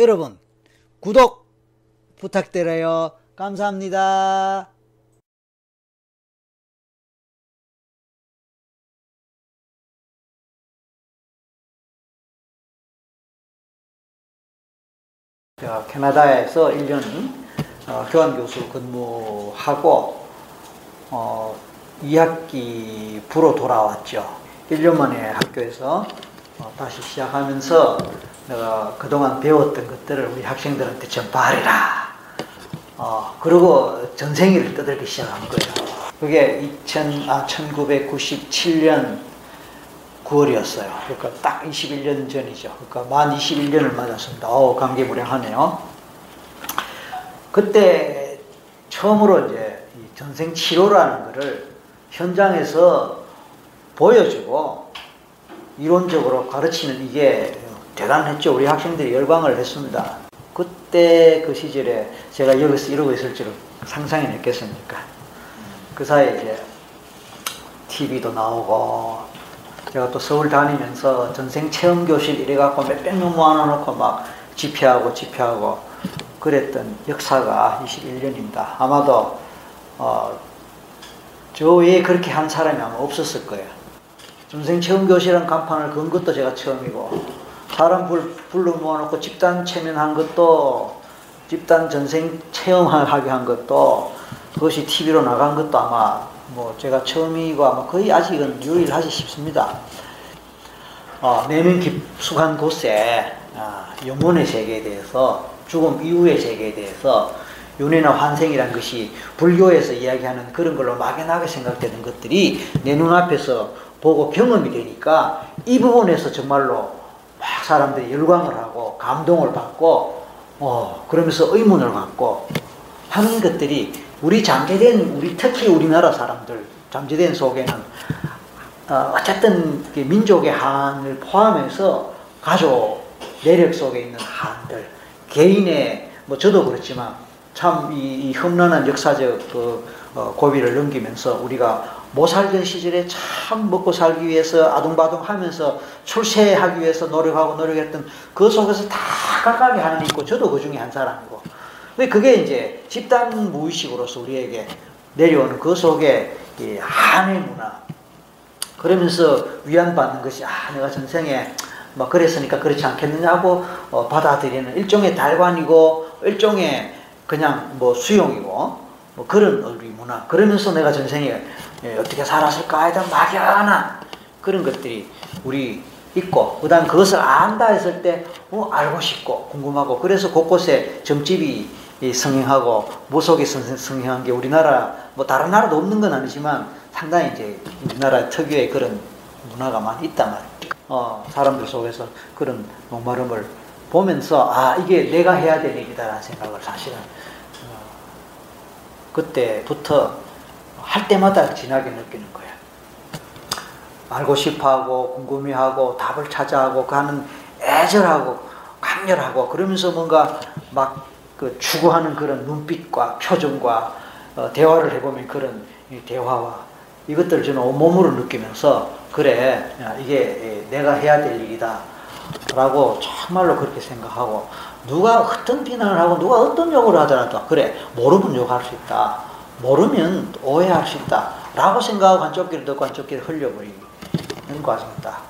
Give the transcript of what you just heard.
여러분 구독 부탁드려요. 감사합니다. 제가 캐나다에서 1년 어, 교환 교수 근무하고 어, 2학기 부로 돌아왔죠. 1년 만에 학교에서 어, 다시 시작하면서 내가 그동안 배웠던 것들을 우리 학생들한테 전파하리라. 어, 그리고 전생일을 떠들기 시작한 거예요. 그게 2000, 아, 1997년 9월이었어요. 그러니까 딱 21년 전이죠. 그러니까 만 21년을 맞았습니다. 어우, 감개무량하네요. 그때 처음으로 이제 전생 치료라는 것을 현장에서 보여주고 이론적으로 가르치는 이게 대단했죠. 우리 학생들이 열광을 했습니다. 그때 그 시절에 제가 여기서 이러고 있을 줄은 상상이 했겠습니까? 그 사이에 이제 TV도 나오고 제가 또 서울 다니면서 전생 체험 교실 이래 갖고 몇백 명 모아 놓고 막 집회하고 집회하고 그랬던 역사가 21년입니다. 아마도 어, 저 외에 그렇게 한 사람이 아마 없었을 거예요. 전생 체험 교실이라는 간판을 건 것도 제가 처음이고 사람 불, 불러 모아놓고 집단 체면한 것도 집단 전생 체험하게 한 것도 그것이 TV로 나간 것도 아마 뭐 제가 처음이고 아마 거의 아직은 유일하지 싶습니다. 어, 내면 깊숙한 곳에 아, 영혼의 세계에 대해서 죽음 이후의 세계에 대해서 윤회나 환생이란 것이 불교에서 이야기하는 그런 걸로 막연하게 생각되는 것들이 내 눈앞에서 보고 경험이 되니까 이 부분에서 정말로 막 사람들이 열광을 하고 감동을 받고 어, 그러면서 의문을 갖고 하는 것들이 우리 잠재된 우리 특히 우리나라 사람들 잠재된 속에는 어, 어쨌든 민족의 한을 포함해서 가족 내력 속에 있는 한들 개인의 뭐 저도 그렇지만 참이 험난한 역사적 그 어, 고비를 넘기면서 우리가 못 살던 시절에 참 먹고 살기 위해서 아둥바둥 하면서 출세하기 위해서 노력하고 노력했던 그 속에서 다 각각의 하나님 있고 저도 그 중에 한 사람이고. 근데 그게 이제 집단 무의식으로서 우리에게 내려오는 그 속에 이 한의 문화. 그러면서 위안받는 것이 아 내가 전생에 뭐 그랬으니까 그렇지 않겠느냐고 어, 받아들이는 일종의 달관이고 일종의 그냥 뭐 수용이고 뭐 그런 우리 문화 그러면서 내가 전생에 예, 어떻게 살았을까에 대한 막연한 그런 것들이 우리 있고 그다음 그것을 안다 했을 때 어, 알고 싶고 궁금하고 그래서 곳곳에 점집이 성행하고 모속이 성행한 게 우리나라 뭐 다른 나라도 없는 건 아니지만 상당히 이제 우리나라 특유의 그런 문화가 많이 있단 말이에요. 어, 사람들 속에서 그런 목마름을 보면서 아 이게 내가 해야 될 일이다라는 생각을 사실은 어, 그때부터 할 때마다 진하게 느끼는 거예요. 알고 싶어하고 궁금해하고 답을 찾아하고 가는 애절하고 강렬하고 그러면서 뭔가 막 그 추구하는 그런 눈빛과 표정과 어, 대화를 해보면 그런 대화와 이것들을 저는 온몸으로 느끼면서 그래 이게 내가 해야 될 일이다 라고 정말로 그렇게 생각하고 누가 어떤 비난을 하고 누가 어떤 욕을 하더라도 그래 모르면 욕할 수 있다. 모르면 오해할 수 있다. 라고 생각하고 한쪽끼리 듣고 한쪽끼리 흘려버리는 과정이다